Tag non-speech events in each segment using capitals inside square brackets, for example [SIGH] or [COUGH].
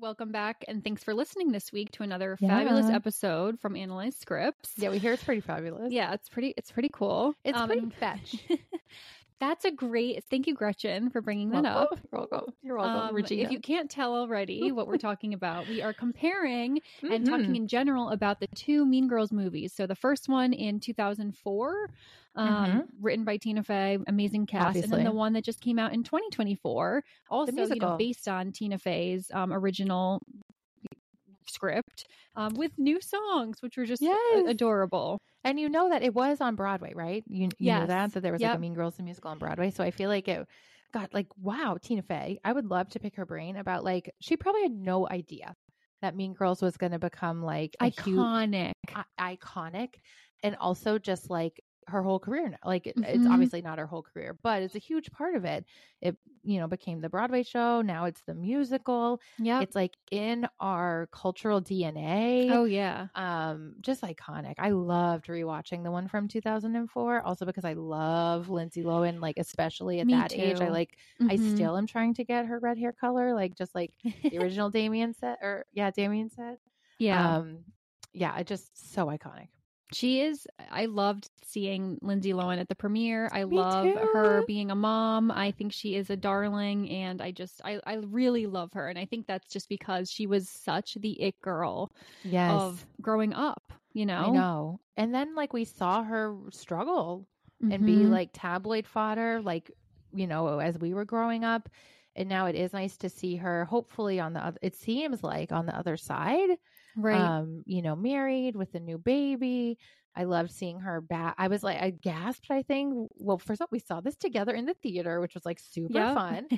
welcome back, and thanks for listening this week to another yeah. fabulous episode from Analyze Scripts. Yeah, we hear it's pretty fabulous. Yeah, it's pretty. It's pretty cool. It's um, pretty fetch. [LAUGHS] That's a great. Thank you, Gretchen, for bringing that welcome. up. You're welcome. You're welcome, um, Regina. If you can't tell already [LAUGHS] what we're talking about, we are comparing mm-hmm. and talking in general about the two Mean Girls movies. So the first one in 2004, um, mm-hmm. written by Tina Fey, amazing cast, Obviously. and then the one that just came out in 2024, also you know, based on Tina Fey's um, original script um, with new songs, which were just yes. adorable. And you know that it was on Broadway, right? You, you yes. know that that there was yep. like a Mean Girls the musical on Broadway. So I feel like it got like wow, Tina Fey. I would love to pick her brain about like she probably had no idea that Mean Girls was going to become like iconic, huge, iconic, and also just like her whole career now. Like mm-hmm. it's obviously not her whole career, but it's a huge part of it. It you know became the Broadway show. Now it's the musical. Yeah, it's like in our cultural DNA. Oh yeah, um, just iconic. I loved rewatching the one from 2004, also because I love Lindsay Lohan. Like especially at Me that too. age, I like. Mm-hmm. I still am trying to get her red hair color, like just like the [LAUGHS] original Damian said, or yeah, Damian said. Yeah. Um, yeah, just so iconic. She is. I loved seeing Lindsay Lohan at the premiere. I Me love too. her being a mom. I think she is a darling, and I just, I, I really love her. And I think that's just because she was such the it girl yes. of growing up. You know, I know. And then like we saw her struggle mm-hmm. and be mm-hmm. like tabloid fodder, like you know, as we were growing up. And now it is nice to see her. Hopefully, on the other, it seems like on the other side right. um you know married with a new baby. I loved seeing her back i was like i gasped i think. Well first all we saw this together in the theater which was like super yep. fun.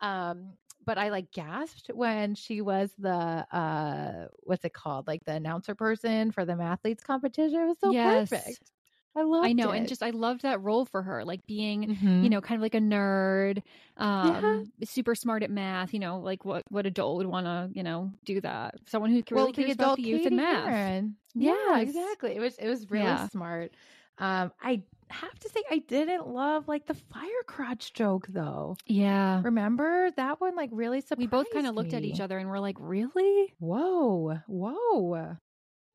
Um but i like gasped when she was the uh what's it called? Like the announcer person for the mathletes competition. It was so yes. perfect I love I know, it. and just I loved that role for her, like being, mm-hmm. you know, kind of like a nerd, um, yeah. super smart at math. You know, like what what adult would want to, you know, do that? Someone who really well, cares about the youth and math. Karen. Yeah, exactly. It was it was really yeah. smart. Um, I have to say I didn't love like the fire crotch joke though. Yeah. Remember that one like really surprised We both kind of looked at each other and we're like, "Really? Whoa. Whoa."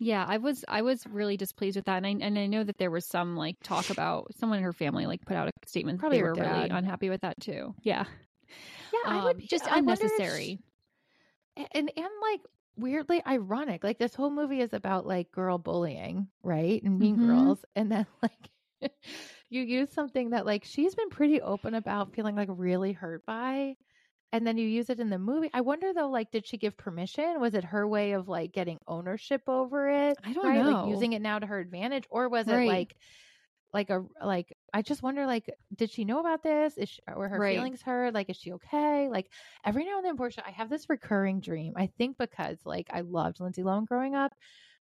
Yeah, I was I was really displeased with that, and I and I know that there was some like talk about someone in her family like put out a statement. Probably they were dad. really unhappy with that too. Yeah, yeah, um, I would be, just I unnecessary, she, and and like weirdly ironic. Like this whole movie is about like girl bullying, right, and mean mm-hmm. girls, and then [LAUGHS] like you use something that like she's been pretty open about feeling like really hurt by and then you use it in the movie. I wonder though, like, did she give permission? Was it her way of like getting ownership over it? I don't right? know. Like using it now to her advantage, or was right. it like, like a like? I just wonder, like, did she know about this? Is she, were her right. feelings hurt? Like, is she okay? Like, every now and then, Portia, I have this recurring dream. I think because like I loved Lindsay Lohan growing up.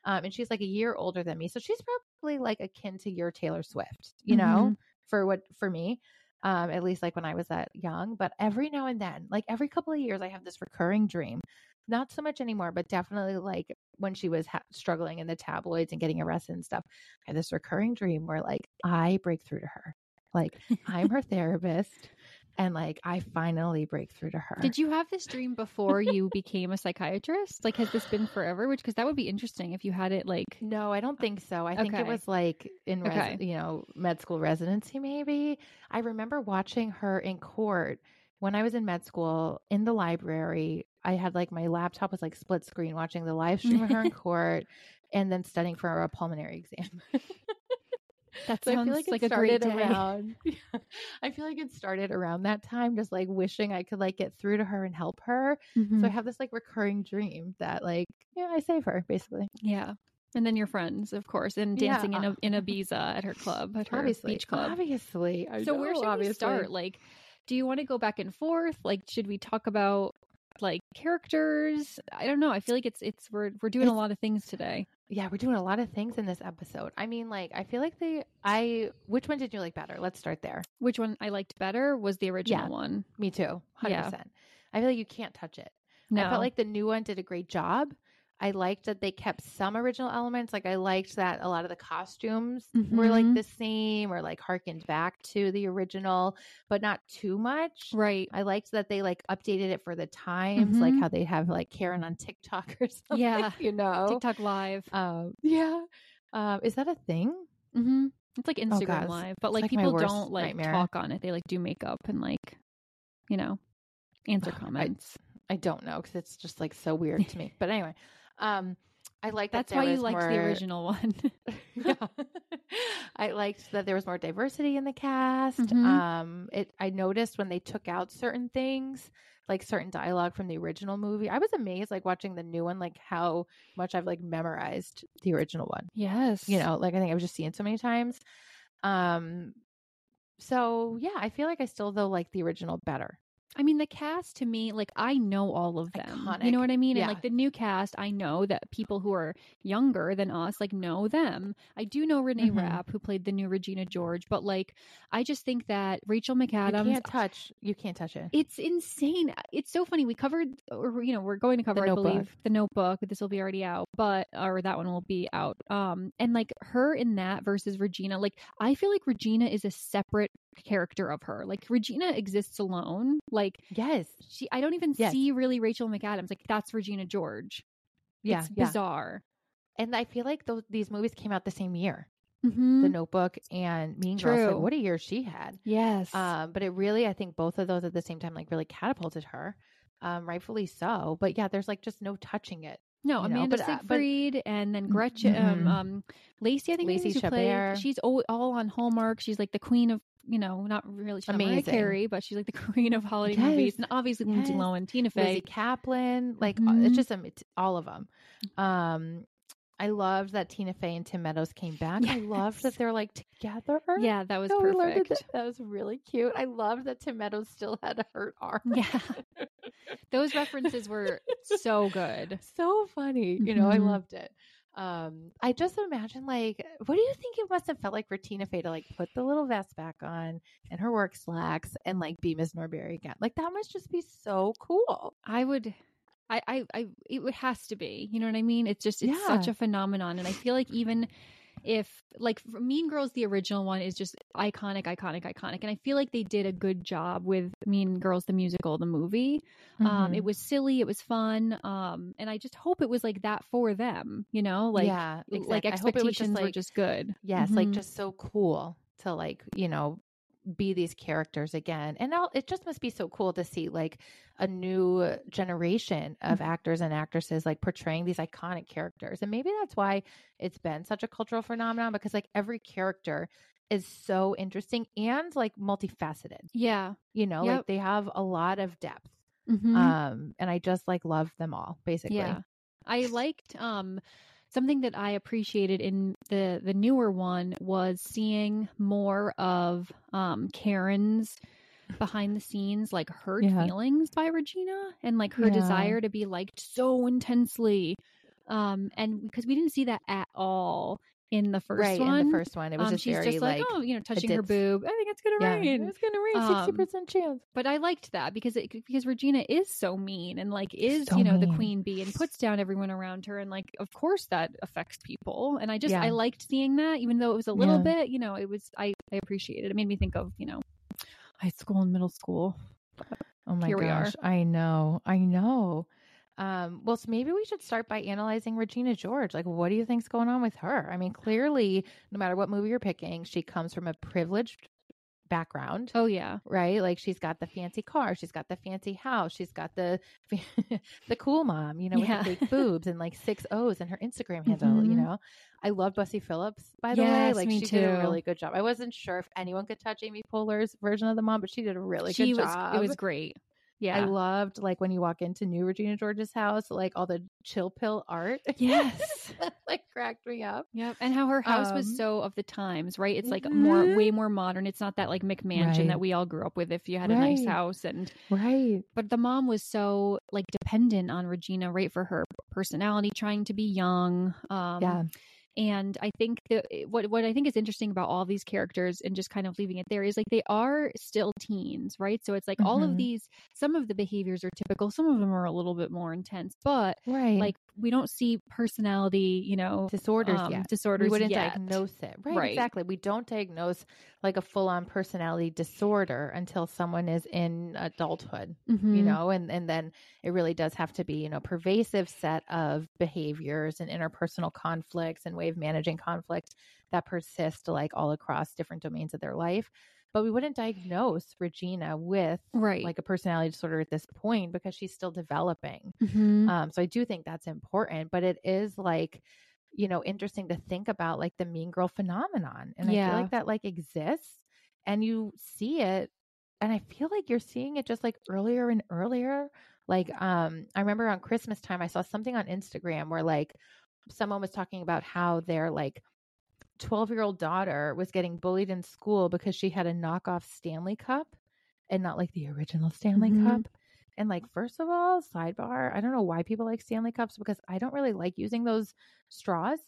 Um, and she's like a year older than me. So she's probably like akin to your Taylor Swift, you mm-hmm. know, for what for me um, at least like when I was that young. But every now and then, like every couple of years, I have this recurring dream not so much anymore, but definitely like when she was ha- struggling in the tabloids and getting arrested and stuff. I had this recurring dream where like I break through to her. Like I'm her [LAUGHS] therapist and like I finally break through to her. Did you have this dream before you became a psychiatrist? Like, has this been forever? Which, because that would be interesting if you had it like. No, I don't think so. I think it was like in, res- Okay. you know, med school residency, maybe. I remember watching her in court when I was in med school in the library. I had like my laptop was like split screen watching the live stream of her in [LAUGHS] court and then studying for a pulmonary exam. [LAUGHS] That So I sounds feel like, like, it a great started day. [LAUGHS] around. [LAUGHS] I feel like it started around that time, just like wishing I could like get through to her and help her. Mhm. So I have this like recurring dream that like yeah, I save her basically. yeah. And then your friends, of course, and Yeah. dancing in a in Ibiza at her club, at her Obviously, beach club. obviously. I so where know, should we obviously. start? Like, do you want to go back and forth? Like, should we talk about like characters? I don't know. I feel like it's it's we're we're doing a lot of things today. Yeah, we're doing a lot of things in this episode. I mean, like, I feel like the I. Which one did you like better? Let's start there. Which one I liked better was the original Yeah. one. Me too, hundred Yeah. percent. I feel like you can't touch it. No, I felt like the new one did a great job. I liked that they kept some original elements. Like I liked that a lot of the costumes were like Mhm. the same or like harkened back to the original, but not too much. right. I liked that they like updated it for the times, like Mhm. how they have like Karen on TikTok [LAUGHS] or something. Yeah. you know. TikTok live. Um, yeah. Um, is that a thing? Mm-hmm. It's like Instagram Oh, Live, but like, like people don't like nightmare. talk on it. They like do makeup and like, you know, answer Ugh, [SIGHS] I- comments. I don't know because it's just like so weird to me. But anyway, um, I like that. That's why you liked the original one. [LAUGHS] yeah. I liked that there was more diversity in the cast. Mhm. Um, it I noticed when they took out certain things, like certain dialogue from the original movie. I was amazed, like watching the new one, like how much I've like memorized the original one. yes. You know, like I think I've just seen it so many times. Um, so yeah, I feel like I still though like the original better. I mean, the cast to me, like I know all of them. You know what I mean? And like the new cast, I know that people who are younger than us like know them. I do know Renee Mhm. Rapp, who played the new Regina George, but like I just think that Rachel You McAdams. can't touch. You can't touch it. It's insane. It's so funny. We covered, or you know, we're going to cover, I believe, the Notebook. This will be already out, but or that one will be out. Um, and like her in that versus Regina, like I feel like Regina is a separate character of her. Like Regina exists alone. Like Yes. she, I don't even Yes. see really Rachel McAdams. Like that's Regina George. Yeah. it's yeah. bizarre. And I feel like those these movies came out the same year. Mhm. The Notebook and Mean Girls. Like, True. what a year she had. Yes. Um, but it really, I think both of those at the same time, like really catapulted her, um, rightfully so. But yeah, there's like just no touching it. No, you know, Amanda but, uh, but- and then Gretchen, Mhm. um, um, Lacey. I think Lacey who played. She's all, all on Hallmark. She's like the queen of, you know, not really she's not Mariah Amazing. Carey, but she's like the [LAUGHS] queen of holiday Yes. movies. And obviously Lindsay Yes. Lohan, Tina Lizzie Fey. Kaplan, like uh, Mhm. it's just um, it's all of them. Um, I loved that Tina Fey and Tim Meadows came back. I loved that they're like together. Yeah, that was No, we learned perfect. That, that was really cute. I loved that Tim Meadows still [LAUGHS] had a hurt arm. Yeah, those references were so good. [LAUGHS] so funny. You know, I Mhm. loved it. Um, I just imagine like, what do you think it must have felt like for Tina Fey to like put the little vest back on and her work slacks and like be Miss Norbury again? Like that must just be so cool. I would. I, I, I, it would has to be. You know what I mean? It's just, it's such a phenomenon, and I feel like even if, like, Mean Girls, the original one is just iconic, iconic, iconic, and I feel like they did a good job with Mean Girls, the musical, the movie. Um, Mm-hmm. it was silly, it was fun, um, and I just hope it was like that for them. You know, like, yeah, like exact- I hope it was expectations just, were just good. yes, like Mhm. just so cool to like you know be these characters again and now it just must be so cool to see like a new generation of Mm-hmm. actors and actresses like portraying these iconic characters and maybe that's why it's been such a cultural phenomenon because like every character is so interesting and like multifaceted yeah. you know Yep. like they have a lot of depth Mhm. um and i just like love them all basically Yeah. I liked um something that I appreciated in the the newer one was seeing more of um Karen's behind the scenes like hurt Yeah. feelings by Regina and like her Yeah. desire to be liked so intensely. Um and because we didn't see that at all in the first right, one. In the first one, it was um, just she's very just like, like, oh, you know, touching her boob. I think it's gonna yeah, rain. It's gonna rain. Sixty Um, percent chance. But I liked that because it, because Regina is so mean and like is So you know the queen bee and puts down everyone around her and like of course that affects people and I just Yeah. I liked seeing that even though it was a little Yeah. bit you know it was I I appreciated it. It made me think of you know high school and middle school. Oh my Here we are. gosh, I know, I know. Um, well, so maybe we should start by analyzing Regina George. Like, what do you think's going on with her? I mean, clearly, no matter what movie you're picking, she comes from a privileged background. Oh yeah. right? Like she's got the fancy car, she's got the fancy house, she's got the [LAUGHS] the cool mom, you know, Yeah. with the fake boobs and like six O's in her Instagram handle. You Mhm. know, I love Busy Philipps by the way. Like she did a really good job. I wasn't sure if anyone could touch Amy Poehler's version of the mom, but she did a really she good was job. it was great. Yeah. I loved like when you walk into new Regina George's house, like all the chill pill art. Yes. [LAUGHS] like cracked me up. Yep. And how her house Um, was so of the times, right? It's like more way more modern. It's not that like McMansion Right. that we all grew up with if you had a nice house and Right. but the mom was so like dependent on Regina, right? For her personality, trying to be young. Um Yeah. And I think that what what I think is interesting about all these characters and just kind of leaving it there is like they are still teens, right? So it's like all of Mhm. these some of the behaviors are typical, some of them are a little bit more intense, but Right. like we don't see personality, you know, disorders um, yet. disorders we wouldn't yet. diagnose it. Right, Right. exactly. We don't diagnose like a full on personality disorder until someone is in adulthood, you Mhm. know, and, and then it really does have to be, you know, pervasive set of behaviors and interpersonal conflicts and way of managing conflict that persist like all across different domains of their life. But we wouldn't diagnose Regina with right. like a personality disorder at this point because she's still developing. Mhm. Um, so I do think that's important, but it is like, you know, interesting to think about like the mean girl phenomenon. And I feel like that like exists and you see it and I feel like you're seeing it just like earlier and earlier. Like um I remember on Christmas time I saw something on Instagram where like someone was talking about how their like 12 year old daughter was getting bullied in school because she had a knockoff Stanley Cup and not like the original Stanley Mhm. Cup. And like, first of all, sidebar, I don't know why people like Stanley Cups because I don't really like using those straws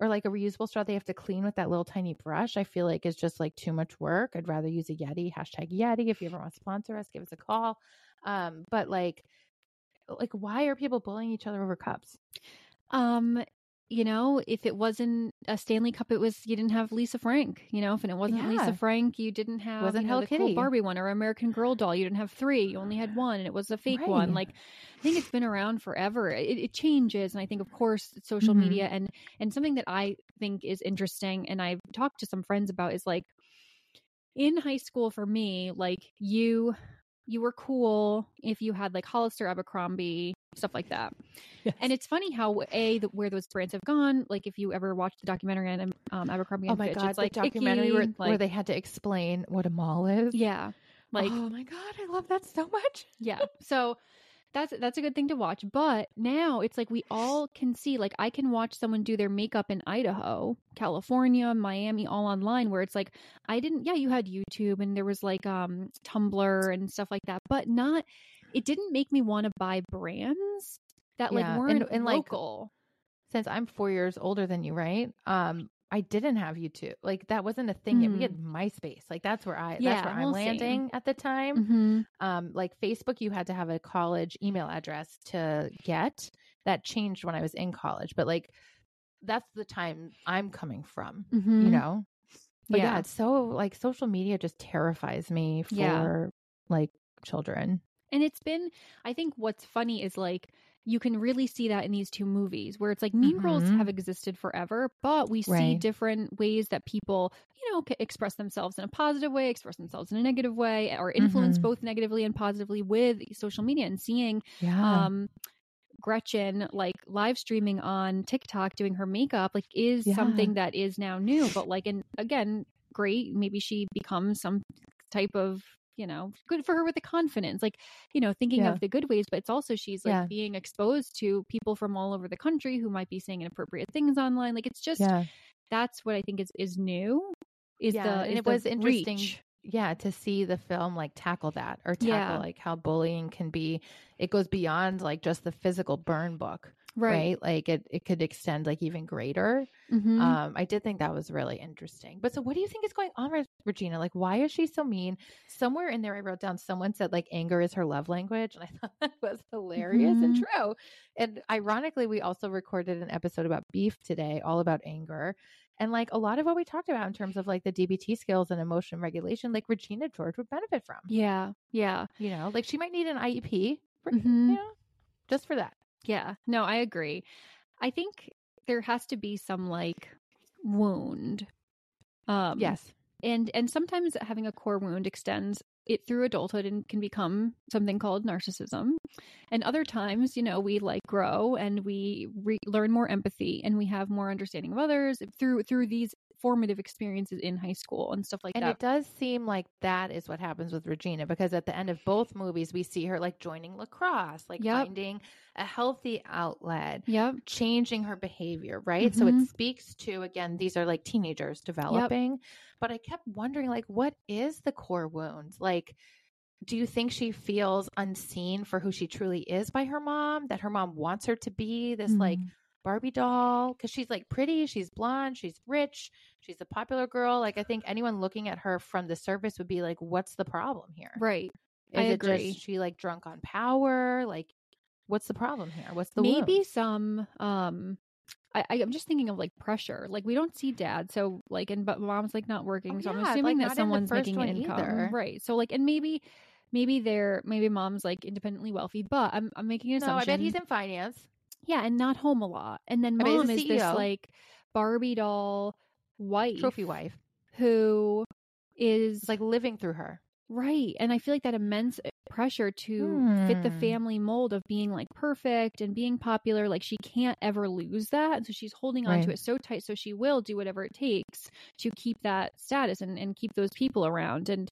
or like a reusable straw they have to clean with that little tiny brush. I feel like it's just like too much work. I'd rather use a Yeti, hashtag Yeti. If you ever want to sponsor us, give us a call. Um, but like, like, why are people bullying each other over cups? Um, you know, if it wasn't a Stanley Cup, it was you didn't have Lisa Frank. You know, if it wasn't Yeah. Lisa Frank, you didn't have Wasn't you know, Hello the cool Kitty. Barbie one or American Girl doll. You didn't have three. You only had one, and it was a fake one. Like, I think it's been around forever. It, it changes, and I think, of course, social Mhm. media and and something that I think is interesting, and I've talked to some friends about is like in high school for me, like you you were cool if you had like Hollister, Abercrombie, stuff like that. And it's funny how a the, where those brands have gone. Like if you ever watched the documentary on um, Abercrombie Oh and my Fitch, God. it's like the documentary icky, where, like, where they had to explain what a mall is. yeah, like oh my God. I love that so much. yeah. So that's that's a good thing to watch. But now it's like we all can see. Like I can watch someone do their makeup in Idaho, California, Miami, all online. Where it's like I didn't. Yeah, you had YouTube and there was like um Tumblr and stuff like that, but not. It didn't make me want to buy brands that like Yeah, and- weren't and, like, local. since I'm four years older than you, right? Um, I didn't have YouTube. Like that wasn't a thing yet. We had MySpace. Like that's where I Mm. Yeah, that's where I'm well, landing at the time. mm-hmm. Um, like Facebook, you had to have a college email address to get. That changed when I was in college, but like that's the time I'm coming from. Mm-hmm. You know. But yeah. Yeah. it's so like social media just terrifies me for Yeah. like children. And it's been, I think what's funny is like, you can really see that in these two movies where it's like Mean Girls Mhm. have existed forever, but we see Right. different ways that people, you know, express themselves in a positive way, express themselves in a negative way, or influence Mhm. both negatively and positively with social media and seeing Yeah. um Gretchen like live streaming on TikTok doing her makeup like is Yeah. something that is now new but like and again great maybe she becomes some type of you know good for her with the confidence like you know thinking Yeah. of the good ways but it's also she's like Yeah. being exposed to people from all over the country who might be saying inappropriate things online like it's just yeah. that's what I think is is new is Yeah, the and is it the was interesting reach. yeah to see the film like tackle that or tackle like how bullying can be it goes beyond like just the physical burn book right, right? like it, it could extend like even greater mm-hmm. um i did think that was really interesting but so what do you think is going on with regina like why is she so mean somewhere in there i wrote down someone said like anger is her love language and i [LAUGHS] thought that was hilarious mm-hmm. and true and ironically we also recorded an episode about beef today all about anger and like a lot of what we talked about in terms of like the DBT skills and emotion regulation, like Regina George would benefit from. Yeah. Yeah. You know, like she might need an IEP, for, mm-hmm. you know, just for that. Yeah. No, I agree. I think there has to be some like wound. Um, yes. And and sometimes having a core wound extends it through adulthood and can become something called narcissism. And other times, you know, we like grow and we re- learn more empathy and we have more understanding of others through through these formative experiences in high school and stuff like and that. And it does seem like that is what happens with Regina because at the end of both movies, we see her like joining lacrosse, like yep. finding a healthy outlet, yep. changing her behavior, right? Mm-hmm. So it mm-hmm. speaks to, again, these are like teenagers developing. Yep. But I kept wondering, like, what is the core wound? Like, do you think she feels unseen for who she truly is by her mom? That her mom wants her to be this mm. like Barbie doll because she's like pretty, she's blonde, she's rich, she's a popular girl. Like I think anyone looking at her from the surface would be like, "What's the problem here?" Right. Is I agree. she like drunk on power? Like, what's the problem here? What's the maybe wound? some um I, I'm just thinking of like pressure. Like we don't see dad, so like, and but mom's like not working, oh, so yeah, I'm assuming like, that someone's making an income, either. right? So like, and maybe, maybe they're maybe mom's like independently wealthy, but I'm I'm making an no, assumption. I bet he's in finance. Yeah, and not home a lot. And then mom is this like Barbie doll wife, trophy wife, who is like living through her. Right. And I feel like that immense eh, pressure to hmm. fit the hmm. family mold of being like perfect and being popular, like she can't ever lose that. And so she's holding on right. to it so tight. So she will do whatever it takes to keep that status and, and keep those people around. And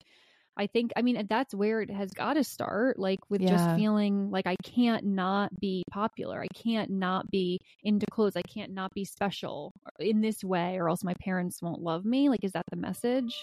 I think, I mean, that's where it has got to start, like with yeah. just feeling like I can't not be popular. I can't not be into clothes. I can't not be special uh, in this way, or else my parents won't love me. Like, is that the message?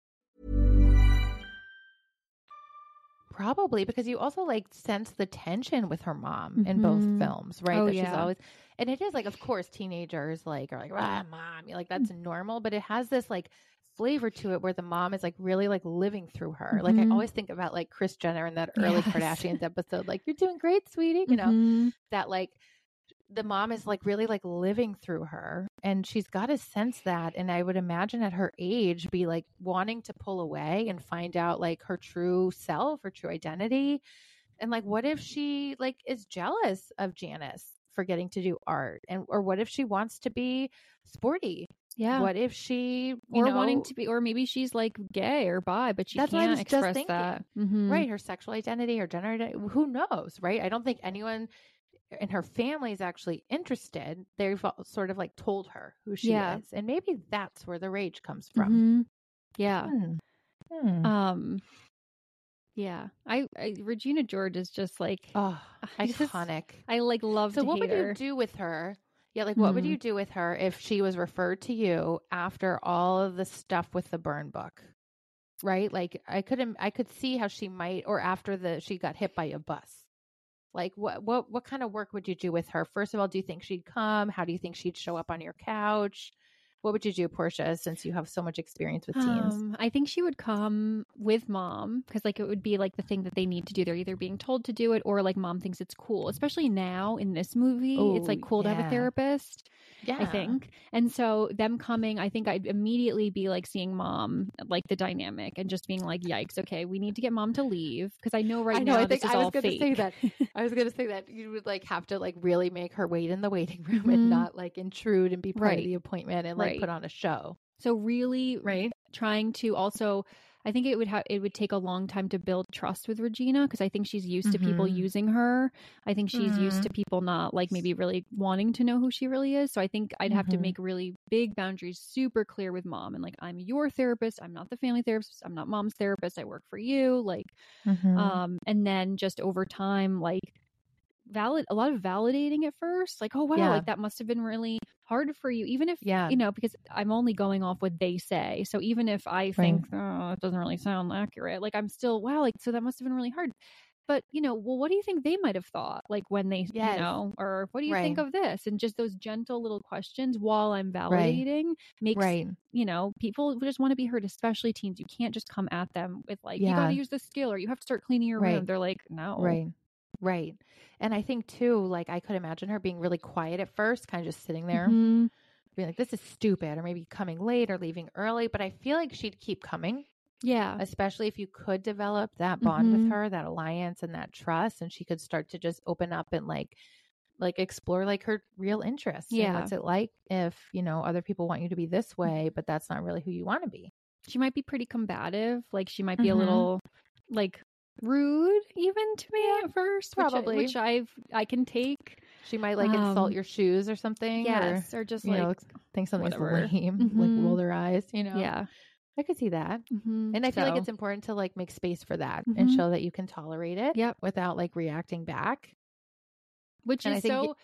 Probably because you also like sense the tension with her mom mm-hmm. in both mm-hmm. films, right? Oh, that yeah. she's always and it is like of course teenagers like are like, ah, mom, You're like that's mm. normal, but it has this like flavor to it where the mom is like really like living through her. Mm-hmm. Like I mm-hmm. always think about like Kris Jenner in that early yes. Kardashians episode, like, you're doing great, sweetie. You know, mm-hmm. that like the mom is like really like living through her and she's got to sense that and i would imagine at her age be like wanting to pull away and find out like her true self her true identity and like what if she like is jealous of janis for getting to do art and or what if she wants to be sporty yeah. What if she or know, wanting to be, or maybe she's like gay or bi, but she that's can't express that. Mm-hmm. Right, her sexual identity or gender, identity, who knows? Right. I don't think anyone and her family is actually interested, they've sort of like told her who she yeah. is. And maybe that's where the rage comes from. Mm-hmm. Yeah. Hmm. Hmm. Um yeah. I, I, Regina George is just like oh, I [LAUGHS] iconic. Just, I like love So what would her. you do with her? Yeah, like what would you mm-hmm. do with her if she was referred to you after all of the stuff with the burn book? Right? Like I couldn't. I could see how she might or after the she got hit by a bus like what what what kind of work would you do with her? First of all, do you think she'd come? How do you think she'd show up on your couch? What would you do, Portia, since you have so much experience with teens? Um, I think she would come with mom because, like, it would be like the thing that they need to do. They're either being told to do it or, like, mom thinks it's cool. Especially now in this movie, Ooh, it's like cool yeah. to have a therapist. Yeah. I think. And so them coming, I think I'd immediately be like seeing mom, like the dynamic and just being like, yikes, okay, we need to get mom to leave. Cause I know right I know, now I think I was gonna fake. say that. [LAUGHS] I was gonna say that you would like have to like really make her wait in the waiting [LAUGHS] room mm-hmm. and not like intrude and be part right. of the appointment and like right. put on a show. So really right trying to also I think it would have it would take a long time to build trust with Regina because I think she's used mm-hmm. to people mm-hmm. using her. I think she's mm-hmm. used to people not like maybe really wanting to know who she really is. So I think I'd have mm-hmm. to make really big boundaries super clear with mom and like I'm your therapist, I'm not the family therapist, I'm not mom's therapist, I work for you, like mm-hmm. um and then just over time like valid a lot of validating at first like oh wow yeah. like that must have been really hard for you even if yeah you know because i'm only going off what they say so even if i think oh it doesn't really sound accurate like i'm still wow like so that must have been really hard but you know well what do you think they might have thought like when they yes. you know or what do you right. think of this and just those gentle little questions while i'm validating right. makes right. you know people just want to be heard especially teens you can't just come at them with like yeah. you got to use this skill or you have to start cleaning your room they're like no right Right. And I think too, like I could imagine her being really quiet at first, kind of just sitting there, mm-hmm. being like, this is stupid, or maybe coming late or leaving early. But I feel like she'd keep coming. Yeah. Especially if you could develop that bond mm-hmm. with her, that alliance and that trust, and she could start to just open up and like, like explore like her real interests. Yeah. what's it like if, you know, other people want you to be this way, but that's not really who you want to be? She might be pretty combative. Like she might be mm-hmm. a little like rude even to me at first probably which, which i've i can take she might like um, insult your shoes or something yes or, or just like know, think something's whatever. lame mm-hmm. like roll their eyes you know yeah I could see that. Mm-hmm. And I feel so. like it's important to like make space for that mm-hmm. and show that you can tolerate it yep. without like reacting back. Which and is so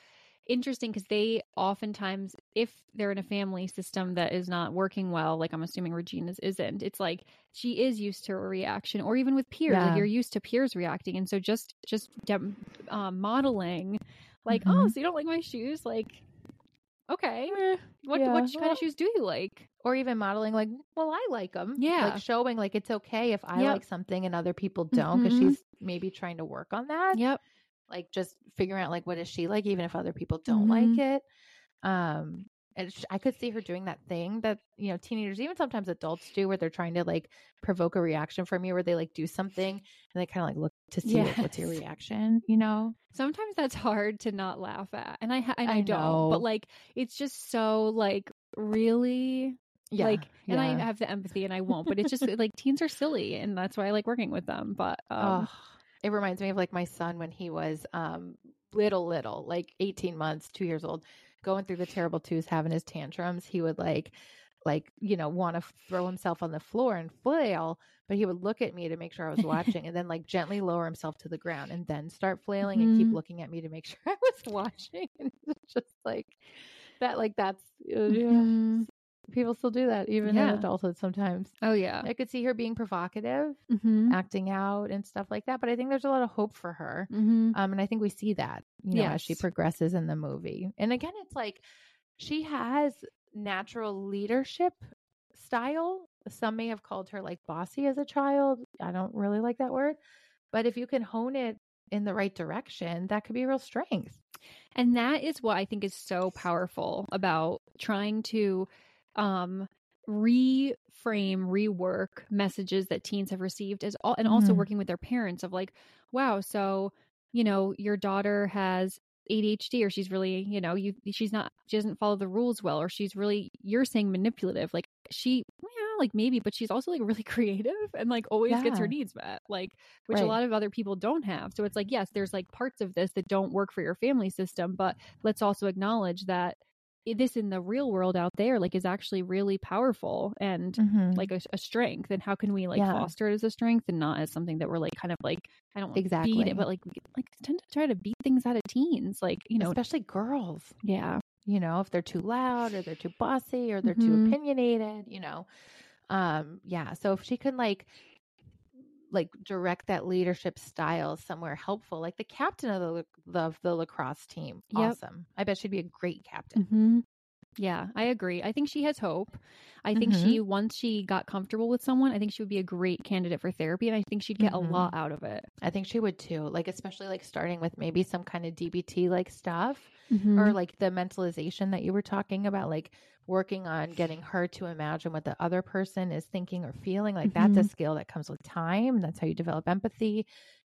interesting because they oftentimes, if they're in a family system that is not working well, like I'm assuming Regina's isn't, it's like she is used to a reaction, or even with peers, yeah. like you're used to peers reacting, and so just just um, modeling, like, oh, mm-hmm. oh, so you don't like my shoes, like. Okay. Eh, what yeah. what kind of shoes do you like? Or even modeling like, well, I like them. Yeah. Like showing like it's okay if I yep. like something and other people don't because mm-hmm. she's maybe trying to work on that. Yep like just figuring out like what is she like even if other people don't mm-hmm. like it um and I could see her doing that thing that you know teenagers, even sometimes adults do, where they're trying to like provoke a reaction from you, where they like do something and they kind of like look to see yes. like, what's your reaction. You know, sometimes that's hard to not laugh at, and I and I, I don't, know. but like it's just so like really yeah, like and yeah. I have the empathy and I won't, but it's just [LAUGHS] like teens are silly, and that's why I like working with them. But um, oh it reminds me of like my son when he was um little little, like 18 months, 2 years old, going through the terrible twos, having his tantrums. He would like like, you know, want to throw himself on the floor and flail, but he would look at me to make sure I was [LAUGHS] watching and then like gently lower himself to the ground and then start flailing mm-hmm. and keep mm-hmm. looking at me to make [LAUGHS] sure I was watching. [LAUGHS] And just like that like that's uh, mm-hmm people still do that even yeah. in adulthood sometimes. Oh yeah. I could see her being provocative, mm-hmm. acting out and stuff like that. But I think there's a lot of hope for her. Mm-hmm. Um, and I think we see that, you know, yes. as she progresses in the movie. And again, it's like she has natural leadership style. Some may have called her like bossy as a child. I don't really like that word. But if you can hone it in the right direction, that could be a real strength. And that is what I think is so powerful about trying to um, reframe, rework messages that teens have received as all, and also mm-hmm. working with their parents of like, wow, so you know, your daughter has ADHD or she's really, you know, you she's not she doesn't follow the rules well or she's really you're saying manipulative. Like she yeah, like maybe, but she's also like really [LAUGHS] creative and like always yeah. gets her needs met. Like which right. a lot of other people don't have. So it's like, yes, there's like parts of this that don't work for your family system, but let's also acknowledge that this in the real world out there like is actually really powerful and mm-hmm. like a, a, strength and how can we like yeah. foster it as a strength and not as something that we're like kind of like i don't exactly beat it but like like tend to try to beat things out of teens like you know especially girls yeah you know if they're too loud or they're too bossy or they're mm-hmm. too opinionated you know um yeah so if she can like like direct that leadership style somewhere helpful, like the captain of the of the lacrosse team. Yep. Awesome. I bet she'd be a great captain. Mm-hmm. Yeah, I agree. I think she has hope. I think mm-hmm. she once she got comfortable with someone, I think she would be a great candidate for therapy and I think she'd get mm-hmm. a lot out of it. I think she would too. Like especially like starting with maybe some kind of DBT like stuff mm-hmm. or like the mentalization that you were talking about like working on getting her to imagine what the other person is thinking or feeling like that's a mm-hmm. skill that comes with time that's how you develop empathy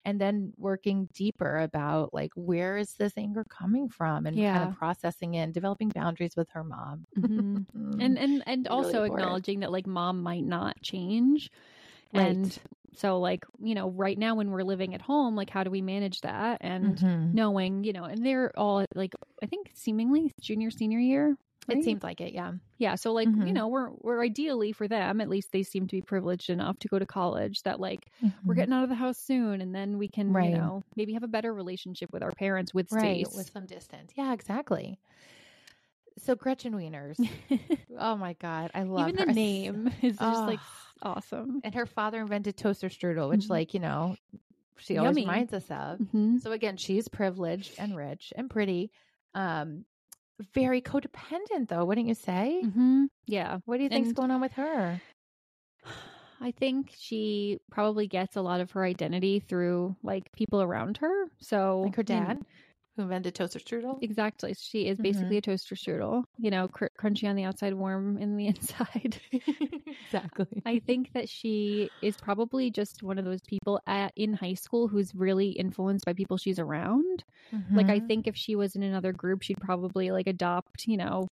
and then working deeper about like where is this anger coming from and Yeah. kind of processing it and developing boundaries with her mom. Mhm. [LAUGHS] Mm. and and and also acknowledging that like mom might not change Right. and so like you know right now when we're living at home like how do we manage that and Mhm. knowing you know and they're all like i think seemingly junior senior year it right? seems like it, yeah. yeah so like you Mhm. know we're we're ideally for them at least they seem to be privileged enough to go to college that like we're Mhm. getting out of the house soon and then we can Right. you know maybe have a better relationship with our parents with right Stace. with some distance. Yeah, exactly. So Gretchen Wieners. [LAUGHS] oh my god, I love even her. the [LAUGHS] name is just like Oh. awesome And her father invented toaster strudel, which, Mhm. like you know, she always Yummy. reminds us of. Mhm. So again, she's privileged and rich and pretty. Um, very codependent, though, wouldn't you say? Mhm. yeah What do you think's And- going on with her? [SIGHS] I think she probably gets a lot of her identity through like people around her. So Like her dad, who invented toaster strudel. exactly. She is basically a toaster strudel. You know, cr- crunchy on the outside, warm in the [LAUGHS] inside. [LAUGHS] exactly. I think that she is probably just one of those people at, in high school who's really influenced by people she's around. Like I Mhm. think if she was in another group, she'd probably like adopt. You know,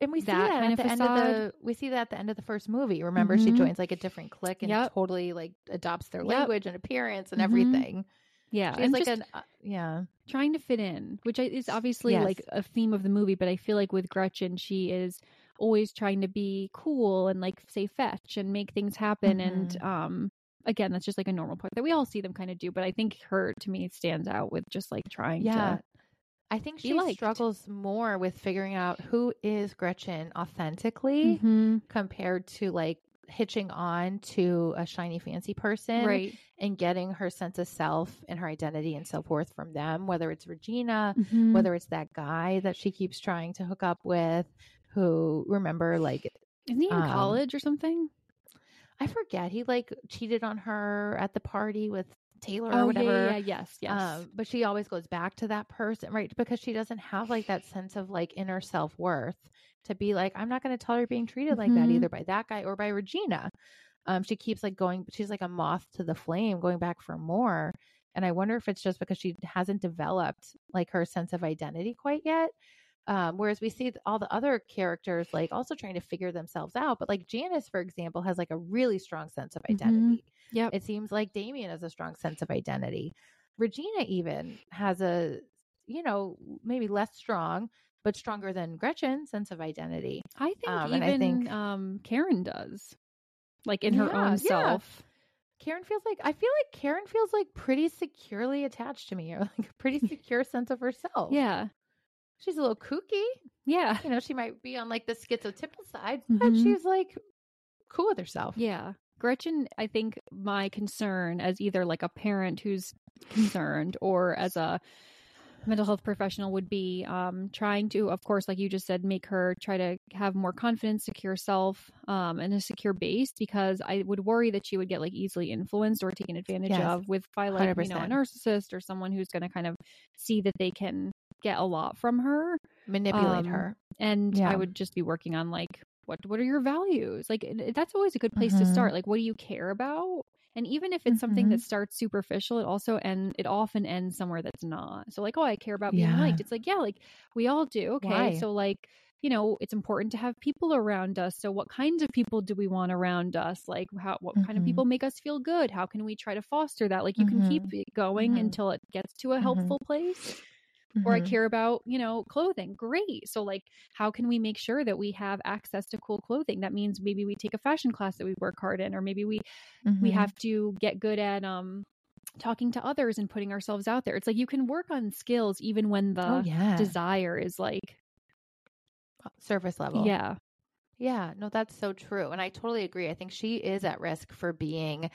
and we see that that kind at of the end of the we see that at the end of the first movie. Remember, she Mhm. joins like a different clique and Yep. totally like adopts their Yep. language and appearance and Mhm. everything. Yeah, She's and like just- an uh, yeah. trying to fit in, which is obviously Yes. like a theme of the movie. But I feel like with Gretchen, she is always trying to be cool and like say fetch and make things happen. And Mm-hmm. um, again, that's just like a normal part that we all see them kind of do. But I think her to me stands out with just like trying Yeah. to. I think she struggles more with figuring out who is Gretchen authentically Mhm. compared to like hitching on to a shiny fancy person Right. and getting her sense of self and her identity and self-worth from them whether it's Regina Mhm. whether it's that guy that she keeps trying to hook up with who remember like Isn't he in um, college or something? I forget he like cheated on her at the party with Taylor or oh, whatever yeah, yeah, yeah, yes, yes. Um, but she always goes back to that person, right? Because she doesn't have like that sense of like inner self worth to be like, I'm not going to tolerate being treated like that Mhm. either by that guy or by Regina. Um, she keeps like going, she's like a moth to the flame, going back for more. And I wonder if it's just because she hasn't developed like her sense of identity quite yet. Um, whereas we see all the other characters like also trying to figure themselves out. But like Janis, for example, has like a really strong sense of Mhm. identity. Yep. It seems like Damian has a strong sense of identity. Regina even has a, you know, maybe less strong, but stronger than Gretchen sense of identity. I think um, even and I think- um, Karen does, like in her Yeah, own yeah. self. Karen feels like I feel like Karen feels like pretty securely attached to me, or like a pretty [LAUGHS] secure sense of herself. Yeah, she's a little kooky. yeah, You know, she might be on like the schizotypal side, but Mhm. she's like cool with herself. yeah. Gretchen, I think my concern as either like a parent who's concerned or as a mental health professional would be um, trying to, of course, like you just said, make her try to have more confidence, secure self, um, and a secure base. Because I would worry that she would get like easily influenced or taken advantage Yes. of with by like you know a narcissist or someone who's going to kind of see that they can get a lot from her. Manipulate Um, her. and Yeah. I would just be working on like what what are your values? Like that's always a good place to Mhm. start. Like what do you care about? And even if it's something Mhm. that starts superficial, it also and it often ends somewhere that's not. So like, oh, I care about being Yeah. liked. It's like, yeah, like we all do. Okay. Why? So like, you know, it's important to have people around us. So what kinds of people do we want around us? Like how what kind of Mhm. people make us feel good? How can we try to foster that? Like you can keep Mhm. it going until it gets to a helpful place or I Mhm. care about, you know, clothing. Great. So like how can we make sure that we have access to cool clothing? That means maybe we take a fashion class that we work hard in or maybe we we Mhm. have to get good at um talking to others and putting ourselves out there. It's like you can work on skills even when the oh yeah desire is like surface level. yeah. Yeah, no, that's so true. And I totally agree. I think she is at risk for being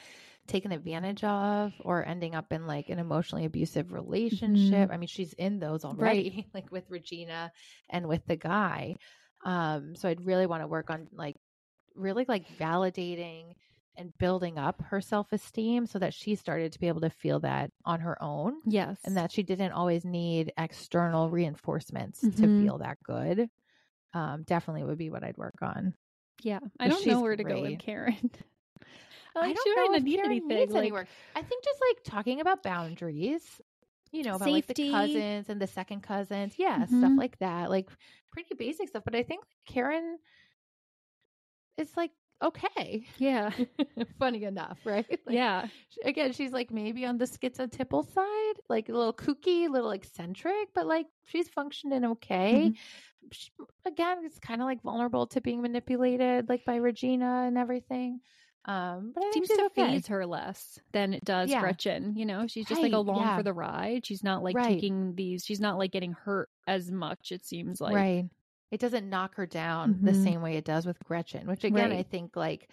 taken advantage of or ending up in like an emotionally abusive relationship. I mean, she's in those already, [LAUGHS] like with Regina and with the guy. Um, so I'd really want to work on like really like validating and building up her self esteem so that she started to be able to feel that on her own Yes. and that she didn't always need external reinforcements to Mhm. feel that good. Um, definitely would be what I'd work on. yeah. I don't know where to go with great. Karen. I don't she know if need anything. needs like, any work. I think just like talking about boundaries, you know, about Safety. like the cousins and the second cousins. Yeah, mm-hmm. stuff like that. Like pretty basic stuff. But I think Karen is like okay. Yeah. [LAUGHS] Funny enough, right? Like, yeah. Again, she's like maybe on the schizotypal side, like a little kooky, a little eccentric, but like she's functioning okay. Mm-hmm. She, again, it's kind of like vulnerable to being manipulated, like by Regina and everything. Um, but it seems to okay. phase her less than it does yeah. Gretchen. You know, she's just right, like along yeah. for the ride. She's not like right. taking these. She's not like getting hurt as much. It seems like right. It doesn't knock her down mm-hmm. the same way it does with Gretchen. Which again, right. I think like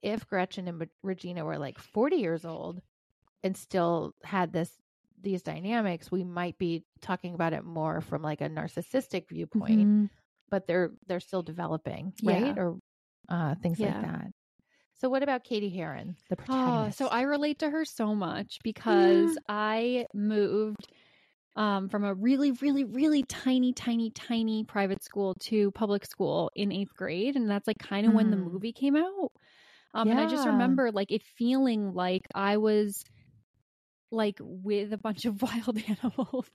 if Gretchen and Regina were like forty years old and still had this these dynamics, we might be talking about it more from like a narcissistic viewpoint. Mm-hmm. But they're they're still developing, right? Yeah. Or uh, things like that. So what about Cady Heron, the protagonist? Oh, so I relate to her so much because I moved um, from a really, really, really tiny, tiny, tiny private school to public school in eighth grade, and that's like kind of mm. when the mm. movie came out. Um, yeah. And I just remember like it feeling like I was like with a bunch of [LAUGHS] wild animals.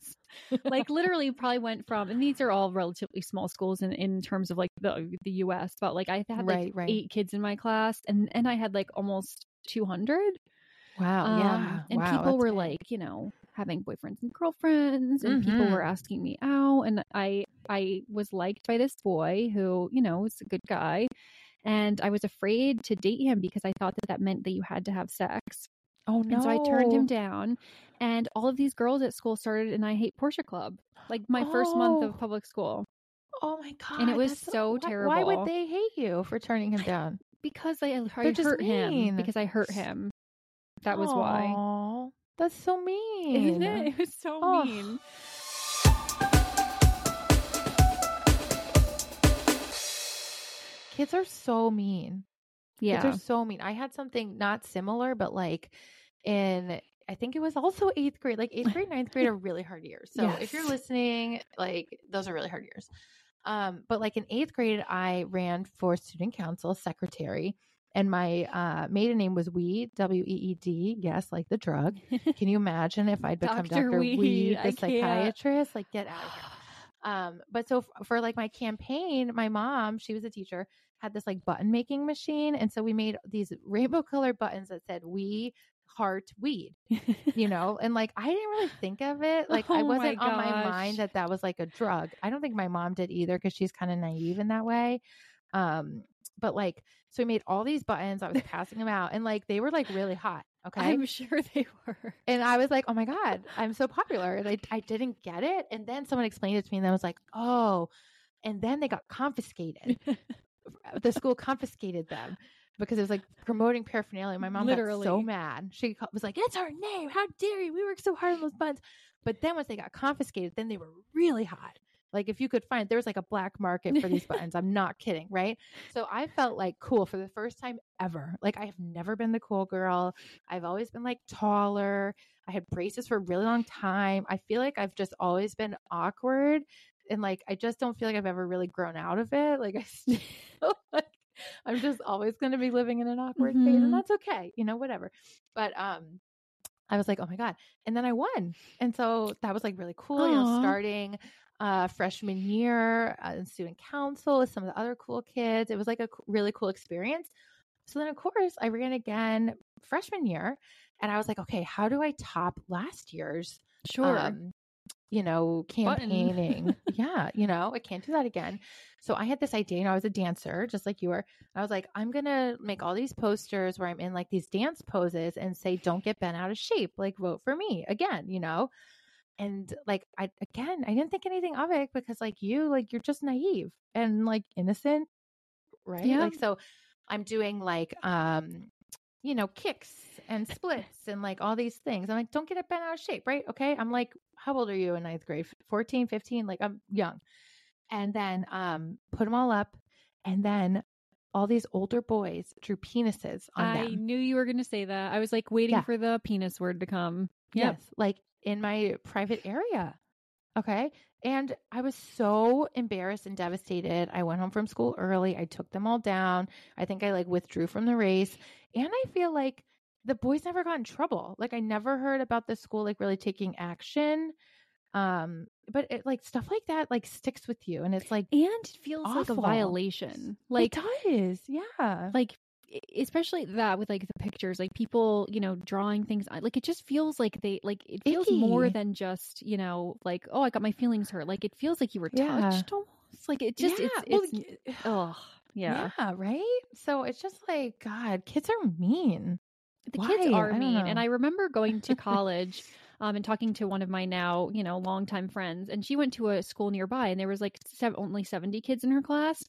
[LAUGHS] like literally probably went from and these are all relatively small schools in, in terms of like the the US, but like I had like right, right. eight kids in my class and and I had like almost 200. Wow, um, yeah. And wow, people were like, you know, having boyfriends and girlfriends and mm-hmm. people were asking me out and I I was liked by this boy who, you know, was a good guy. And I was afraid to date him because I thought that that meant that you had to have sex. Oh no! And so I turned him down, and all of these girls at school started an I Hate Portia club, like my oh. first month of oh. public school. Oh my god! And it was so terrible. Why would they hate you for turning him down? because I, I hurt mean. him. Because I hurt him. That was Aww, why. That's so mean. Isn't [LAUGHS] it? It was so oh. mean. Kids are so mean. Yeah. Kids are so mean. I had something not similar, but like in I think it was also eighth grade. Like eighth [LAUGHS] grade, ninth grade are really hard years. So yes. if you're listening, like those are really hard years. Um, but like in eighth grade, I ran for student council secretary, and my uh, maiden name was Weed, W E E D. Yes, like the drug. [LAUGHS] Can you imagine if I'd become Dr. Dr. Weed, Weed the psychiatrist? Like, get out of here. Um, but so f- for like my campaign, my mom, she was a teacher, had this like button making machine. And so we made these rainbow colored buttons that said, We heart weed, you [LAUGHS] know? and like, I didn't really think of it. Like, oh I wasn't my on my mind that that was like a drug. I don't think my mom did either because she's kind of naive in that way. Um, but like, so we made all these buttons. I was passing them out and like they were like really hot. Okay. I'm sure they were. And I was like, oh my God, I'm so popular. And I, I didn't get it. And then someone explained it to me and I was like, oh. And then they got confiscated. [LAUGHS] the school confiscated them because it was like promoting paraphernalia. My mom Literally. got so mad. She was like, "It's our name. How dare you? We worked so hard on those buttons." But then once they got confiscated, then they were really hot. Like if you could find, there was like a black market for these [LAUGHS] buttons. I'm not kidding, right? So I felt like cool for the first time ever. Like I have never been the cool girl. I've always been like taller. I had braces for a really long time. I feel like I've just always been awkward and like I just don't feel like I've ever really grown out of it. Like I [LAUGHS] still like I'm just always going to be living in an awkward mm-hmm. phase and that's okay. You know, whatever. But um I was like, "Oh my god." And then I won. And so that was like really cool, Aww. you know, starting uh, freshman year uh, in student council with some of the other cool kids. It was like a really cool experience. So then, of course, I ran again freshman year, and I was like, okay, how do I top last year's? Sure. Um, you know, campaigning. [LAUGHS] yeah, you know, I can't do that again. So I had this idea, you know, I was a dancer, just like you were. I was like, I'm gonna make all these posters where I'm in like these dance poses and say, Don't get bent out of shape, like vote for me again, you know? and like i again i didn't think anything of it because like you like you're just naive and like innocent right yeah. like so i'm doing like um you know kicks and splits and like all these things i'm like don't get it bent out of shape right okay i'm like how old are you in ninth grade 14 15 like i'm young and then um put them all up and then all these older boys drew penises on I them. I knew you were going to say that. I was like waiting yeah. for the penis word to come. Yep. Yes, like in my private area. Okay. And I was so embarrassed and devastated. I went home from school early. I took them all down. I think I like withdrew from the race. And I feel like the boys never got in trouble. Like I never heard about the school like really taking action. Um, but it, like stuff like that like sticks with you and it's like and it feels awful. like a violation. Like it does. Yeah. Like especially that with like the pictures like people you know drawing things like it just feels like they like it feels Icky. more than just you know like oh i got my feelings hurt like it feels like you were yeah. touched almost like it just yeah. it's, it's well, oh yeah yeah right so it's just like god kids are mean the Why? kids are mean and i remember going to [LAUGHS] college um, and talking to one of my now, you know, longtime friends. And she went to a school nearby and there was like seven, only 70 kids in her class.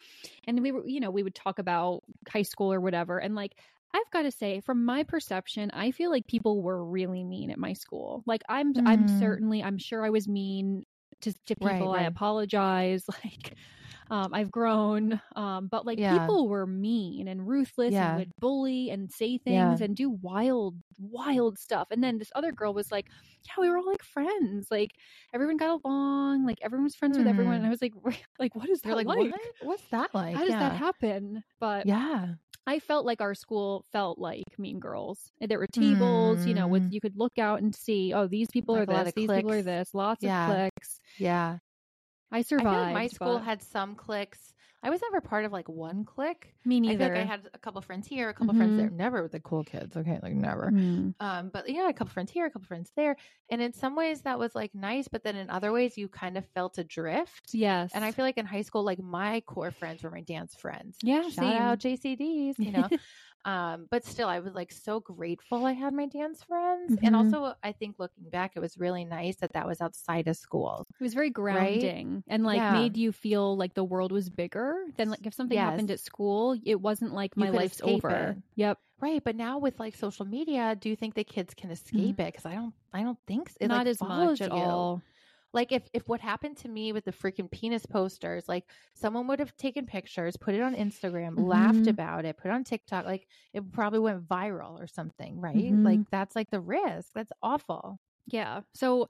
And we were, you know, we would talk about high school or whatever. And like, I've got to say, from my perception, I feel like people were really mean at my school. Like I'm, mm. I'm certainly, I'm sure I was mean to, to people. Right, right. I apologize. [LAUGHS] Like, um, I've grown. Um, but like yeah. people were mean and ruthless yeah. and would bully and say things yeah. and do wild, wild stuff. And then this other girl was like, yeah, we were all like friends. Like everyone got along. Like everyone was friends mm. with everyone. And I was like, [LAUGHS] like, what is that like? like? What? What's that like? How does that happen? But yeah. I felt like our school felt like Mean Girls. There were tables, mm. you know, with mm. you could look out and see, oh, these people like are this, these clicks. people are this, lots yeah. of clicks. Yeah. I survived. I like my school but... had some cliques. I was never part of like one clique. Me neither. I, like I had a couple friends here, a couple mm-hmm. friends there. Never with the cool kids. Okay, like never. Mm. Um, but yeah, a couple friends here, a couple friends there. And in some ways that was like nice, but then in other ways you kind of felt adrift. Yes. And I feel like in high school, like my core friends were my dance friends. Yeah. Shout same. out JCDs, you know. [LAUGHS] Um, but still, I was like so grateful I had my dance friends. Mm-hmm. And also, I think looking back, it was really nice that that was outside of school. It was very grounding right? and like yeah. made you feel like the world was bigger than like if something yes. happened at school, it wasn't like my life's over. It. Yep. Right, but now with like social media, do you think the kids can escape mm-hmm. it? Because I don't, I don't think so. it not like, as much at you. all. Like if if what happened to me with the freaking penis posters, like someone would have taken pictures, put it on Instagram, mm-hmm. laughed about it, put it on TikTok, like it probably went viral or something, right? Mm-hmm. Like that's like the risk. That's awful. Yeah. So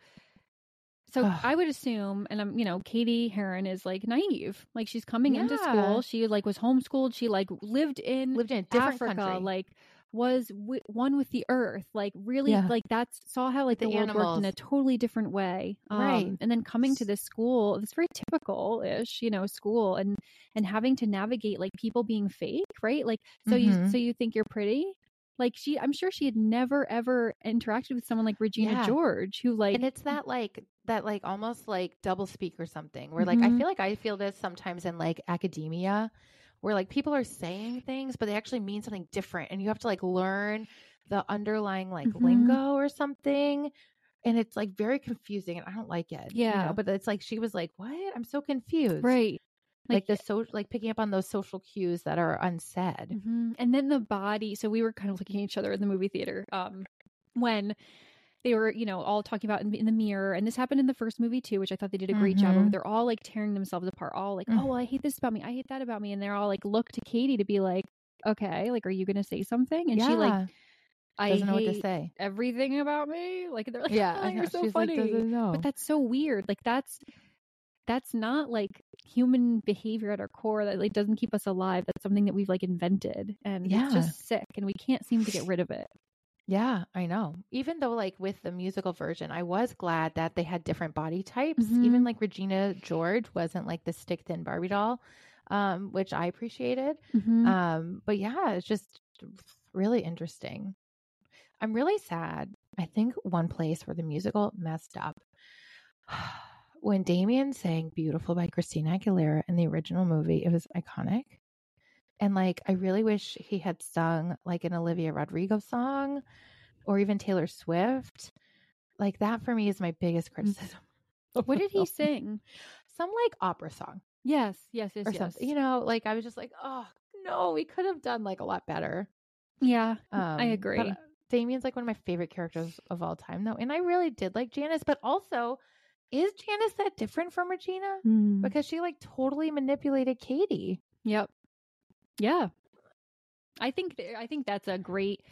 so I would assume, and I'm, you know, Cady Heron is like naive. Like she's coming yeah. into school. She like was homeschooled. She like lived in lived in Africa, country. like was w- one with the earth like really yeah. like that's saw how like the, the world animals. worked in a totally different way um, right and then coming to this school it's very typical ish you know school and and having to navigate like people being fake right like so mm-hmm. you so you think you're pretty like she i'm sure she had never ever interacted with someone like regina yeah. george who like and it's that like that like almost like double speak or something where like mm-hmm. i feel like i feel this sometimes in like academia where like people are saying things, but they actually mean something different. And you have to like learn the underlying like mm-hmm. lingo or something. And it's like very confusing and I don't like it. Yeah. You know? But it's like she was like, What? I'm so confused. Right. Like, like the so like picking up on those social cues that are unsaid. Mm-hmm. And then the body. So we were kind of looking at each other in the movie theater. Um when they were, you know, all talking about in, in, the mirror. And this happened in the first movie too, which I thought they did a great mm-hmm. job of. They're all like tearing themselves apart, all like, mm-hmm. oh, well, I hate this about me. I hate that about me. And they're all like, look to Cady to be like, okay, like, are you going to say something? And yeah. she like, I doesn't know what to say. Everything about me, like they're like, [LAUGHS] yeah, oh, you're so She's funny. Like, but that's so weird. Like that's that's not like human behavior at our core that like doesn't keep us alive. That's something that we've like invented, and yeah. it's just sick, and we can't seem to get rid of it. Yeah, I know. Even though, like, with the musical version, I was glad that they had different body types. Mm-hmm. Even like Regina George wasn't like the stick thin Barbie doll, um, which I appreciated. Mm-hmm. Um, but yeah, it's just really interesting. I'm really sad. I think one place where the musical messed up [SIGHS] when Damian sang Beautiful by Christina Aguilera in the original movie, it was iconic. And like, I really wish he had sung like an Olivia Rodrigo song or even Taylor Swift. Like, that for me is my biggest mm. criticism. [LAUGHS] What did he sing? Some like opera song. Yes, yes, yes, or yes. Something. You know, like I was just like, oh no, we could have done like a lot better. Yeah, um, I agree. But, uh, Damian's like one of my favorite characters of all time, though, and I really did like Janis. But also, is Janis that different from Regina? Mm. Because she like totally manipulated Cady. Yep. Yeah. I think th- I think that's a great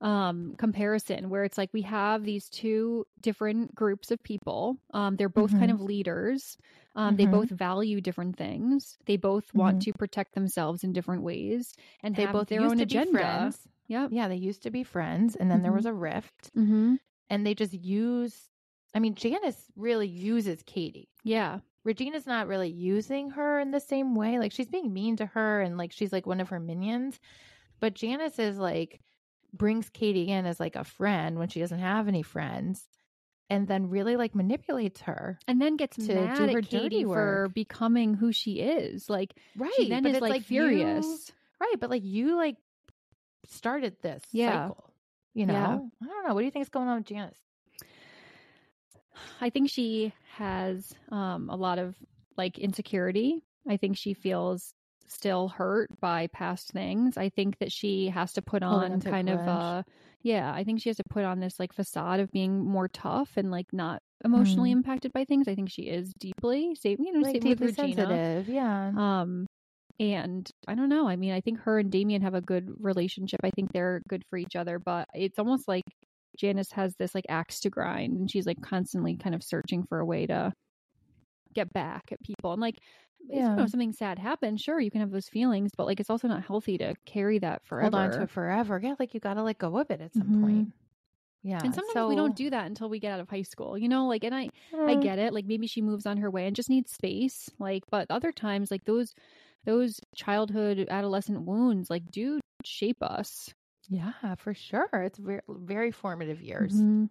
um comparison where it's like we have these two different groups of people um they're both mm-hmm. kind of leaders um mm-hmm. they both value different things they both mm-hmm. want to protect themselves in different ways and they both their own agenda yeah yeah they used to be friends and then there was mm-hmm. a rift mm-hmm. and they just use i mean janis really uses cady yeah regina's not really using her in the same way like she's being mean to her and like she's like one of her minions but janice is like brings Cady in as like a friend when she doesn't have any friends and then really like manipulates her and then gets to mad do her at Cady for becoming who she is. Like right, she then is like, like, furious. You, right, but like you like started this yeah. cycle. You know, yeah. I don't know. What do you think is going on with Janis? I think she has um, a lot of like insecurity. I think she feels still hurt by past things. I think that she has to put on kind of a yeah, I think she has to put on this like facade of being more tough and like not emotionally mm. impacted by things. I think she is deeply, same you know, like same with Regina. sensitive, yeah. Um and I don't know. I mean, I think her and Damian have a good relationship. I think they're good for each other, but it's almost like Janis has this like axe to grind and she's like constantly kind of searching for a way to get back at people. And like yeah. you know something sad happens, sure you can have those feelings, but like it's also not healthy to carry that forever. Hold on to it forever. Yeah, like you got to let go of it at some mm-hmm. point. Yeah. And sometimes so... we don't do that until we get out of high school, you know, like, and I, I mm. get it. Like maybe she moves on her way and just needs space. Like, but other times, like those, those childhood adolescent wounds, like do shape us. Yeah, for sure. It's very, very formative years. Mm-hmm.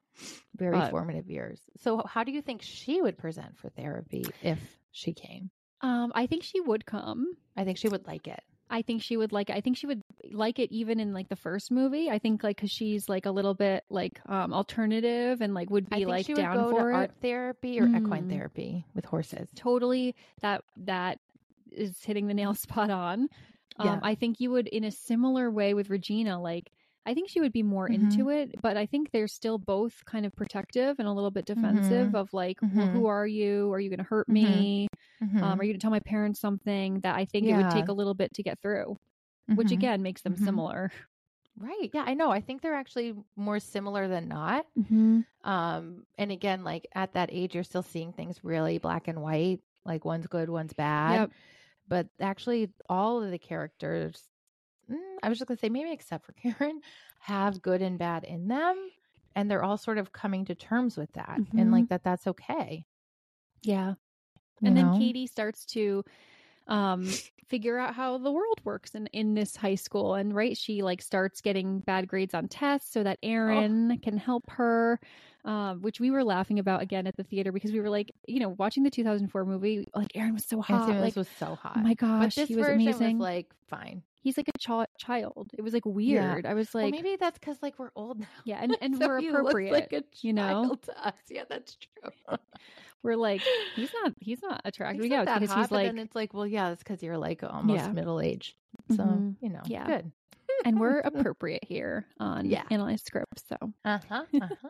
Very but, formative years. So, how do you think she would present for therapy if she came? Um, I think she would come. I think she would like it. I think she would like it. I think she would like it even in like the first movie. I think like because she's like a little bit like um alternative and like would be like she down for art therapy or mm. equine therapy with horses. Totally, that that is hitting the nail [LAUGHS] spot on. Um, yeah. I think you would in a similar way with Regina, like I think she would be more mm-hmm. into it, but I think they're still both kind of protective and a little bit defensive mm-hmm. of like, mm-hmm. well, who are you? Are you going to hurt mm-hmm. me? Um, are you going to tell my parents something that I think yeah. it would take a little bit to get through, which mm-hmm. again makes them mm-hmm. similar. Right. Yeah, I know. I think they're actually more similar than not. Um, and again, like at that age, you're still seeing things really black and white. Like one's good, one's bad. Yep. But actually, all of the characters mm, I was just going to say, maybe except for [LAUGHS] Karen, have good and bad in them. And they're all sort of coming to terms with that mm-hmm. and like that that's okay. Yeah. You and know? then Cady starts to um figure out how the world works in in this high school and right she like starts getting bad grades on tests so that Aaron oh. can help her um, which we were laughing about again at the theater because we were like, you know, watching the 2004 movie, like Aaron was so hot. Like was so hot. Oh my gosh, but this he was amazing. Was like fine. He's like a ch- child. It was like weird. Yeah. I was like, well, maybe that's because like we're old [LAUGHS] now. Yeah, and, and [LAUGHS] so we're appropriate. like a you know, to us. Yeah, that's true. [LAUGHS] we're like, he's not. He's not attractive. He's yeah, not because hot, he's like, then it's like, well, yeah, it's because you're like almost yeah. middle age. So mm-hmm. you know, yeah, good. and we're appropriate here on yeah. Analyze Scripts. So uh huh. Uh-huh.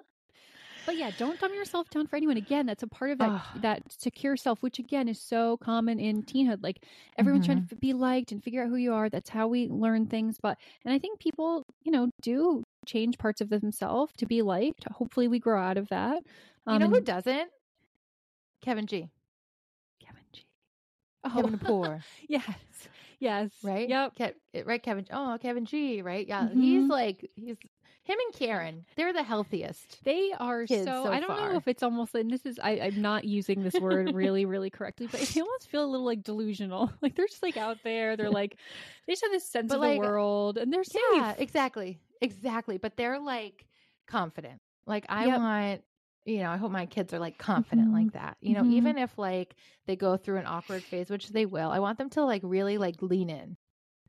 But yeah, don't dumb yourself down for anyone. Again, that's a part of that that secure self, which again is so common in teenhood. Like everyone's mm-hmm. trying to be liked and figure out who you are. That's how we learn things. But and I think people, you know, do change parts of themselves to be liked. Hopefully, we grow out of that. Um, you know who doesn't? Kevin G. Kevin G. Oh. Kevin Poor. [LAUGHS] yes. Yes. Right. Yep. Ke- right. Kevin. G. Oh, Kevin G. Right. Yeah. Mm-hmm. He's like he's him and Karen, they're the healthiest. They are so, so, I don't far. know if it's almost and this is I, am not using this word really, really correctly, but they almost feel a little like delusional. [LAUGHS] Like they're just like out there. They're like they just have this sense but of like, the world and they're safe. Yeah, exactly. Exactly. But they're like confident. Like I yep. want you know, I hope my kids are like confident mm-hmm. like that. You know, mm-hmm. even if like they go through an awkward phase, which they will, I want them to like really like lean in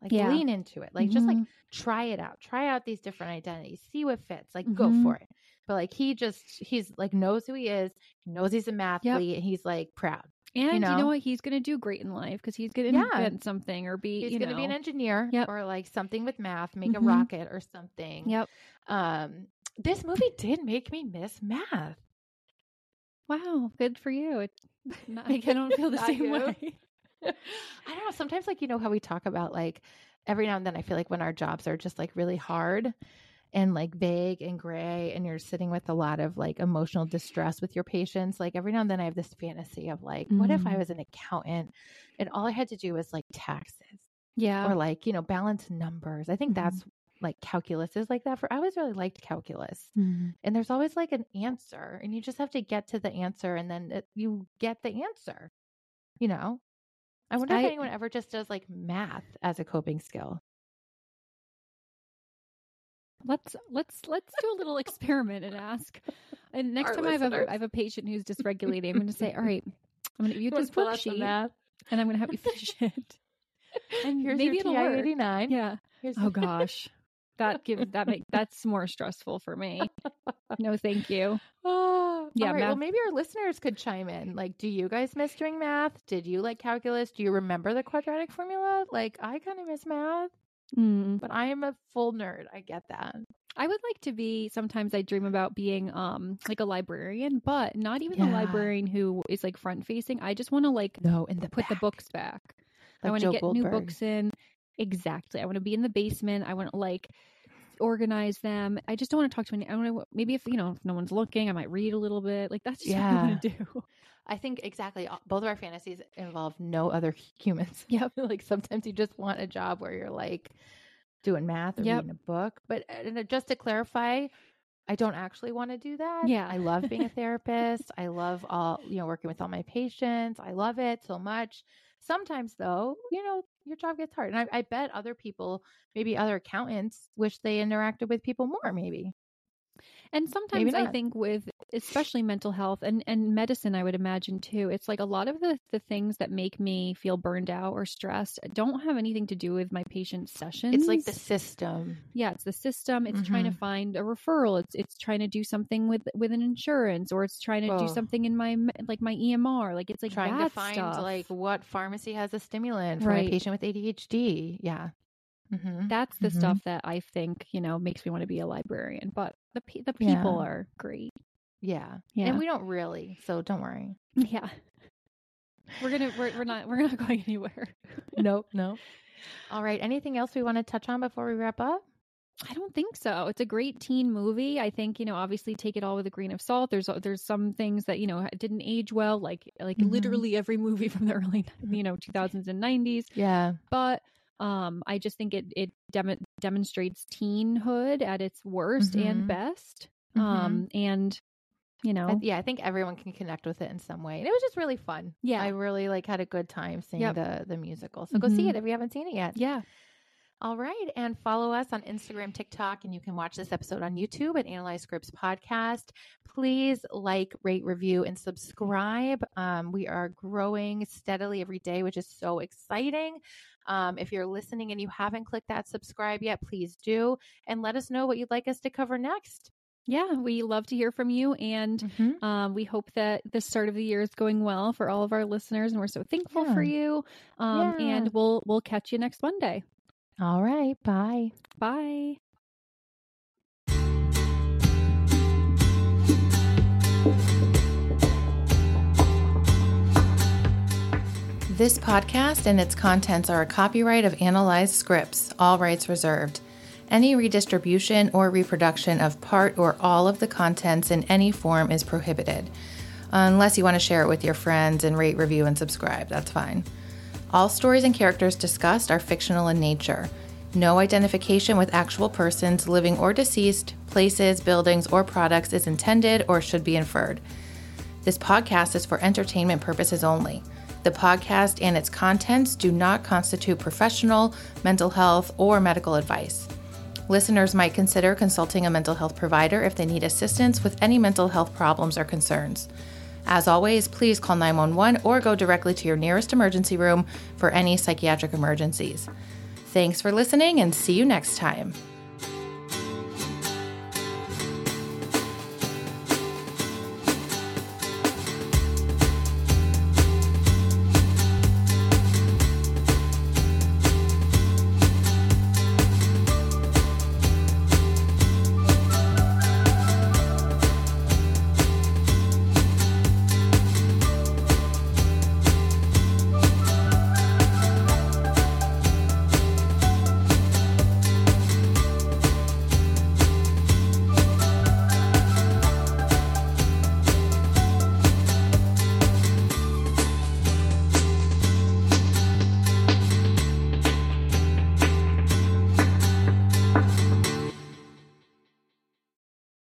like yeah. lean into it. Like mm-hmm. just like mm-hmm. try it out. Try out these different identities. See what fits. Like mm-hmm. go for it. But like he just he's like knows who he is. He knows he's a mathlete yep. and he's like proud. And you know, you know what? He's going to do great in life because he's going to yeah. invent something or be. He's going to be an engineer yep. or like something with math, make mm-hmm. a rocket or something. Yep. Um, this movie did make me miss math. Wow, good for you. It, [LAUGHS] not, I don't feel [LAUGHS] the same you. way. [LAUGHS] I don't know. Sometimes, like, you know, how we talk about like every now and then, I feel like when our jobs are just like really hard and like vague and gray and you're sitting with a lot of like emotional distress with your patients like every now and then i have this fantasy of like mm. what if i mm. was an accountant and all i had to do was like taxes yeah or like you know balance numbers i think mm-hmm. that's like calculus is like that for i always really liked calculus mm-hmm. and there's always like an answer and you just have to get to the answer and then it, you get the answer you know i wonder I, if anyone ever just does like math as a coping skill. Let's let's let's do a little experiment and ask. And next Our time I have, a, I have a patient who's dysregulating i'm going to say all right [LAUGHS] i'm going to give you this worksheet and i'm going to have you finish it and here's maybe your TI 89 yeah. Here's oh gosh. That gives that make [LAUGHS] that's more stressful for me. No, thank you. Ah. Yeah. Right. Well, maybe our listeners could chime in. Like, do you guys miss doing math? Did you like calculus? Do you remember the quadratic formula? Like, I kind of miss math, mm. but I am a full nerd. I get that. I would like to be. Sometimes I dream about being um like a librarian, but not even yeah. a librarian who is like front facing. I just want to like no in the put back. the books back. Like I want to get Goldberg. new books in. Exactly. I want to be in the basement. I want to like organize them. I just don't want to talk to any. I want to maybe if you know if no one's looking, I might read a little bit. Like that's just yeah. what I want to do. I think exactly. Both of our fantasies involve no other humans. Yeah, [LAUGHS] [LAUGHS] like sometimes you just want a job where you're like doing math or yep. reading a book. But uh, and uh, just to clarify, I don't actually want to do that. Yeah. I love being a [LAUGHS] therapist. I love all, you know, working with all my patients. I love it so much. Sometimes, though, you know, your job gets hard. And I, I bet other people, maybe other accountants, wish they interacted with people more, maybe. And sometimes I think with especially mental health and, and medicine, I would imagine too, it's like a lot of the, the things that make me feel burned out or stressed don't have anything to do with my patient sessions. It's like the system. Yeah, it's the system. It's mm-hmm. trying to mm-hmm. find a referral. It's it's trying to do something with with an insurance or it's trying to oh. do something in my like my EMR. Like it's like trying to find stuff. like what pharmacy has a stimulant for right. a patient with ADHD. Yeah. Mm-hmm. That's the mm-hmm. stuff that I think, you know, makes me want to be a librarian. But the the people yeah. are great. Yeah. Yeah. And we don't really, so don't worry. Yeah. We're gonna we're we're not we're not going anywhere. nope, no. All right. Anything else we want to touch on before we wrap up? I don't think so. It's a great teen movie. I think you know, obviously, take it all with a grain of salt. There's there's some things that you know didn't age well, like like mm-hmm. literally every movie [LAUGHS] from the early you know 2000s and 90s. Yeah, but um, I just think it it dem- demonstrates teenhood at its worst mm-hmm. and best. Mm-hmm. Um, and you know, I, yeah, I think everyone can connect with it in some way, and it was just really fun. Yeah, I really like had a good time seeing yep. the the musical. So go see mm-hmm. it if you haven't seen it yet. Yeah. All right. And follow us on Instagram, TikTok, and you can watch this episode on YouTube at Analyze Scripts Podcast. Please like, rate, review, and subscribe. Um, we are growing steadily every day, which is so exciting. Um, if you're listening and you haven't clicked that subscribe yet, please do. And let us know what you'd like us to cover next. Yeah, we love to hear from you. And mm-hmm. um, we hope that the start of the year is going well for all of our listeners. And we're so thankful yeah. for you. Um, yeah. And we'll we'll catch you next Monday. All right. Bye. Bye. This podcast and its contents are a copyright of Analyze Scripts, all rights reserved. Any redistribution or reproduction of part or all of the contents in any form is prohibited. Unless you want to share it with your friends and rate, review, and subscribe, that's fine. All stories and characters discussed are fictional in nature. No identification with actual persons, living or deceased, places, buildings, or products is intended or should be inferred. This podcast is for entertainment purposes only. The podcast and its contents do not constitute professional, mental health, or medical advice. Listeners might consider consulting a mental health provider if they need assistance with any mental health problems or concerns. As always, please call 911 or go directly to your nearest emergency room for any psychiatric emergencies. Thanks for listening and see you next time.